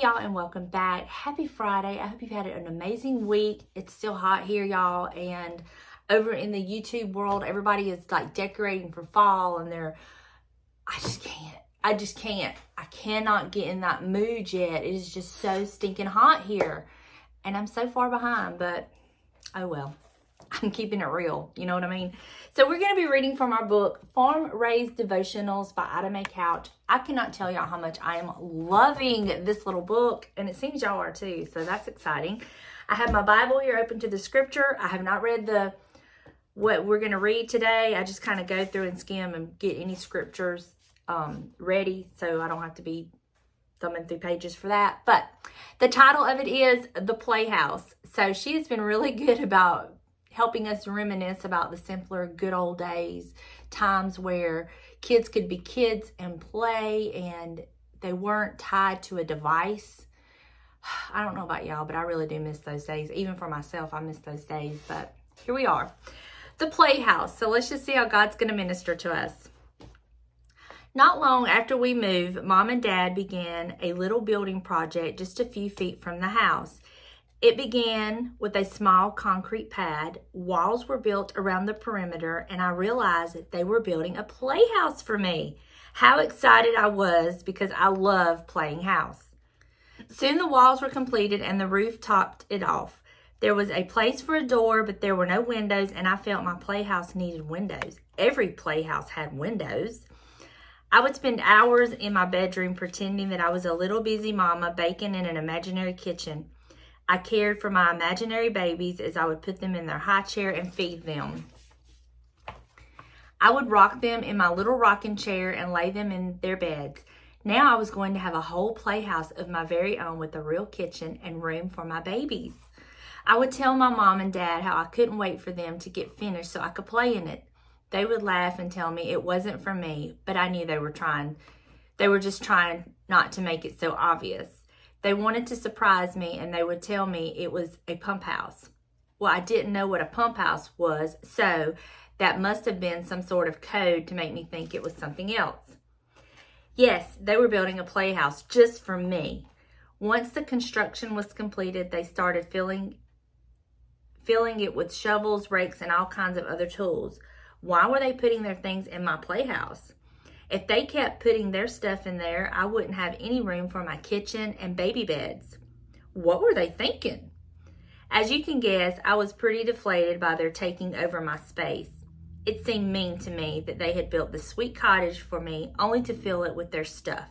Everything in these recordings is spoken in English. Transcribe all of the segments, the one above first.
Y'all and welcome back. Happy Friday. I hope you've had an amazing week. It's still hot here y'all and over in the YouTube world everybody is like decorating for fall and they're I just can't. I just can't. I cannot get in that mood yet. It is just so stinking hot here. And I'm so far behind, but oh well. I'm keeping it real. You know what I mean? So we're going to be reading from our book, Farm Raised Devotionals by Ida Mae Couch. I cannot tell y'all how much I am loving this little book, and it seems y'all are too, so that's exciting. I have my Bible here open to the scripture. I have not read the what we're going to read today. I just kind of go through and skim and get any scriptures um, ready so I don't have to be thumbing through pages for that. But the title of it is The Playhouse. So she has been really good about helping us reminisce about the simpler good old days, times where kids could be kids and play and they weren't tied to a device. I don't know about y'all, but I really do miss those days. Even for myself, I miss those days. But here we are. The Playhouse. So let's just see how God's going to minister to us. Not long after we moved, Mom and Dad began a little building project just a few feet from the house. It began with a small concrete pad. Walls were built around the perimeter, and I realized that they were building a playhouse for me. How excited I was because I love playing house. Soon the walls were completed and the roof topped it off. There was a place for a door, but there were no windows, and I felt my playhouse needed windows. Every playhouse had windows. I would spend hours in my bedroom pretending that I was a little busy mama baking in an imaginary kitchen. I cared for my imaginary babies as I would put them in their high chair and feed them. I would rock them in my little rocking chair and lay them in their beds. Now I was going to have a whole playhouse of my very own with a real kitchen and room for my babies. I would tell my mom and dad how I couldn't wait for them to get finished so I could play in it. They would laugh and tell me it wasn't for me, but I knew they were trying. They were just trying not to make it so obvious. They wanted to surprise me and they would tell me it was a pump house. Well, I didn't know what a pump house was, so that must have been some sort of code to make me think it was something else. Yes, they were building a playhouse just for me. Once the construction was completed, they started filling filling it with shovels, rakes, and all kinds of other tools. Why were they putting their things in my playhouse? If they kept putting their stuff in there, I wouldn't have any room for my kitchen and baby beds. What were they thinking? As you can guess, I was pretty deflated by their taking over my space. It seemed mean to me that they had built this sweet cottage for me only to fill it with their stuff.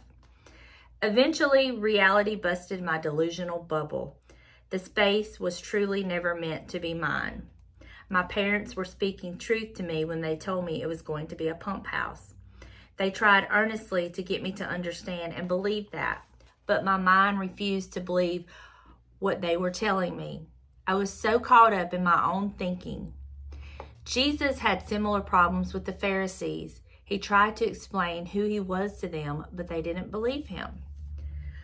Eventually, reality busted my delusional bubble. The space was truly never meant to be mine. My parents were speaking truth to me when they told me it was going to be a pump house. They tried earnestly to get me to understand and believe that, but my mind refused to believe what they were telling me. I was so caught up in my own thinking. Jesus had similar problems with the Pharisees. He tried to explain who he was to them, but they didn't believe him.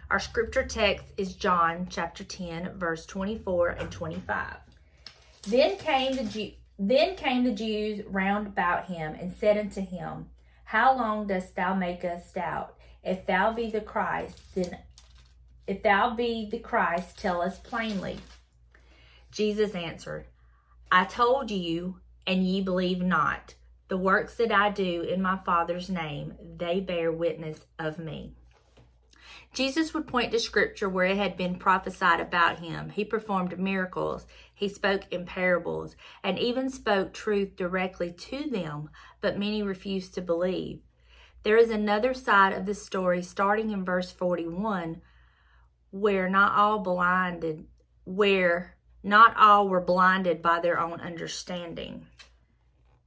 Our scripture text is John chapter 10, verse 24 and 25. Then came the Jew, then came the Jews round about him and said unto him, how long dost thou make us doubt? If thou be the Christ, then if thou be the Christ, tell us plainly. Jesus answered, I told you, and ye believe not. The works that I do in my Father's name, they bear witness of me. Jesus would point to scripture where it had been prophesied about him. He performed miracles, he spoke in parables, and even spoke truth directly to them, but many refused to believe. There is another side of the story starting in verse 41 where not all blinded where not all were blinded by their own understanding.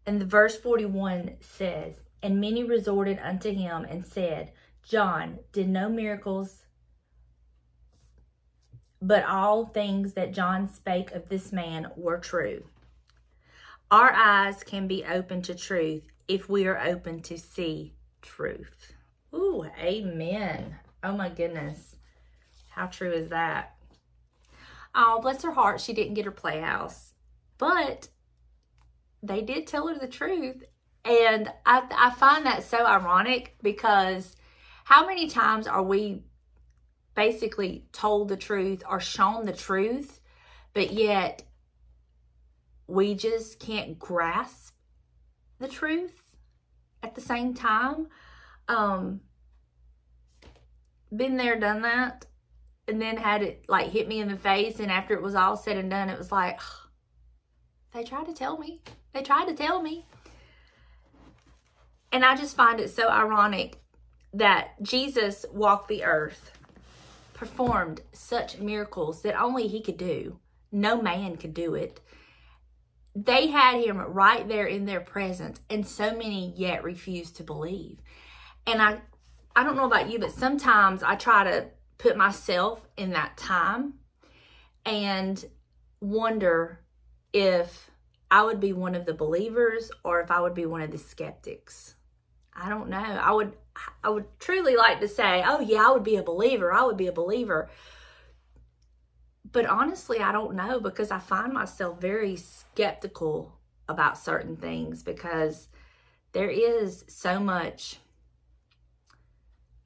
And the verse 41 says, And many resorted unto him and said, John did no miracles, but all things that John spake of this man were true. Our eyes can be open to truth if we are open to see truth. Ooh, amen. Oh my goodness. How true is that? Oh, bless her heart, she didn't get her playhouse. But they did tell her the truth. And I, I find that so ironic because how many times are we basically told the truth or shown the truth, but yet we just can't grasp the truth at the same time. Um, been there, done that, and then had it like hit me in the face. And after it was all said and done, it was like, they tried to tell me. They tried to tell me. And I just find it so ironic that Jesus walked the earth, performed such miracles that only he could do. No man could do it. They had him right there in their presence, and so many yet refused to believe. And I I don't know about you, but sometimes I try to put myself in that time and wonder if I would be one of the believers or if I would be one of the skeptics. I don't know. I would I would truly like to say, "Oh yeah, I would be a believer. I would be a believer." But honestly, I don't know because I find myself very skeptical about certain things because there is so much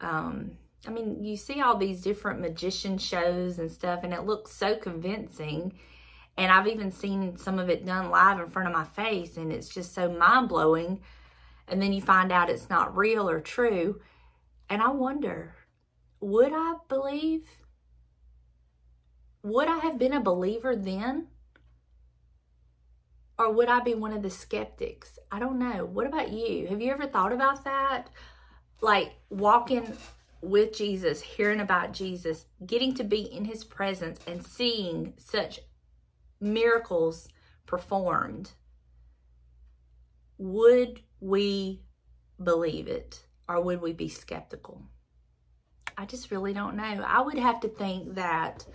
um I mean, you see all these different magician shows and stuff and it looks so convincing and I've even seen some of it done live in front of my face, and it's just so mind blowing. And then you find out it's not real or true. And I wonder, would I believe? Would I have been a believer then? Or would I be one of the skeptics? I don't know. What about you? Have you ever thought about that? Like walking with Jesus, hearing about Jesus, getting to be in his presence and seeing such miracles performed, would we believe it or would we be skeptical? I just really don't know. I would have to think that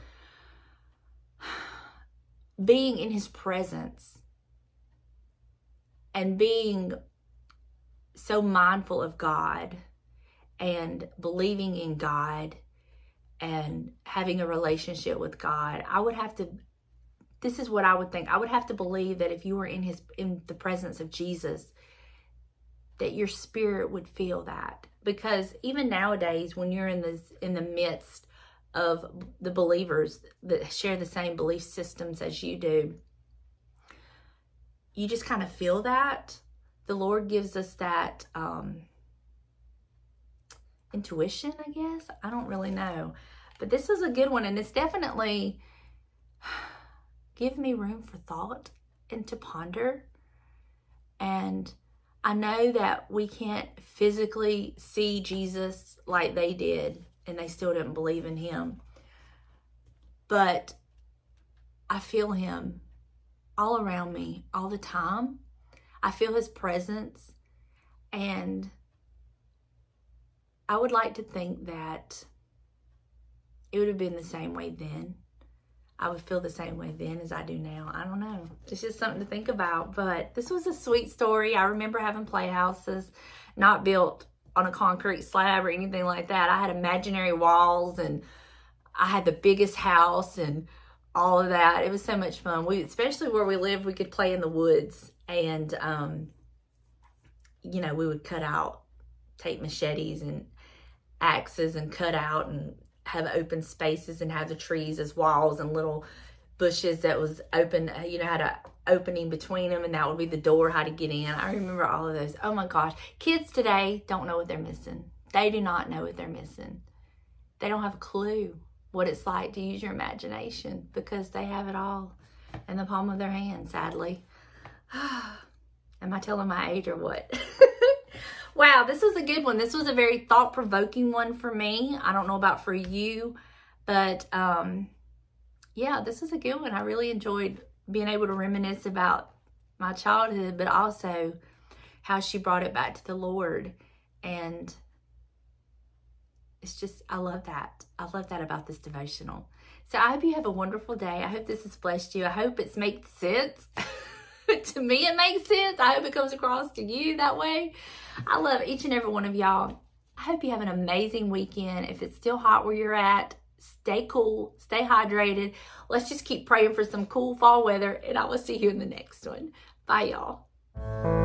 being in his presence and being so mindful of God and believing in God and having a relationship with God, I would have to this is what I would think. I would have to believe that if you were in his in the presence of Jesus, that your spirit would feel that. Because even nowadays, when you're in this in the midst of the believers that share the same belief systems as you do, you just kind of feel that. The Lord gives us that um, intuition, I guess. I don't really know. But this is a good one, and it's definitely give me room for thought and to ponder. And I know that we can't physically see Jesus like they did, and they still didn't believe in him. But I feel him all around me all the time. I feel his presence, and I would like to think that it would have been the same way then. I would feel the same way then as I do now. I don't know. It's just something to think about. But this was a sweet story. I remember having playhouses not built on a concrete slab or anything like that. I had imaginary walls and I had the biggest house and all of that. It was so much fun. We especially where we lived, we could play in the woods and um you know, we would cut out take machetes and axes and cut out and have open spaces and have the trees as walls and little bushes that was open, you know, had a opening between them and that would be the door how to get in. I remember all of those. Oh my gosh. Kids today don't know what they're missing. They do not know what they're missing. They don't have a clue what it's like to use your imagination because they have it all in the palm of their hand, sadly. Am I telling my age or what? Wow, this was a good one. This was a very thought-provoking one for me. I don't know about for you, but um, yeah, this was a good one. I really enjoyed being able to reminisce about my childhood, but also how she brought it back to the Lord. And it's just, I love that. I love that about this devotional. So I hope you have a wonderful day. I hope this has blessed you. I hope it's made sense. to me, it makes sense. I hope it comes across to you that way. I love each and every one of y'all. I hope you have an amazing weekend. If it's still hot where you're at, stay cool, stay hydrated. Let's just keep praying for some cool fall weather, and I will see you in the next one. Bye, y'all.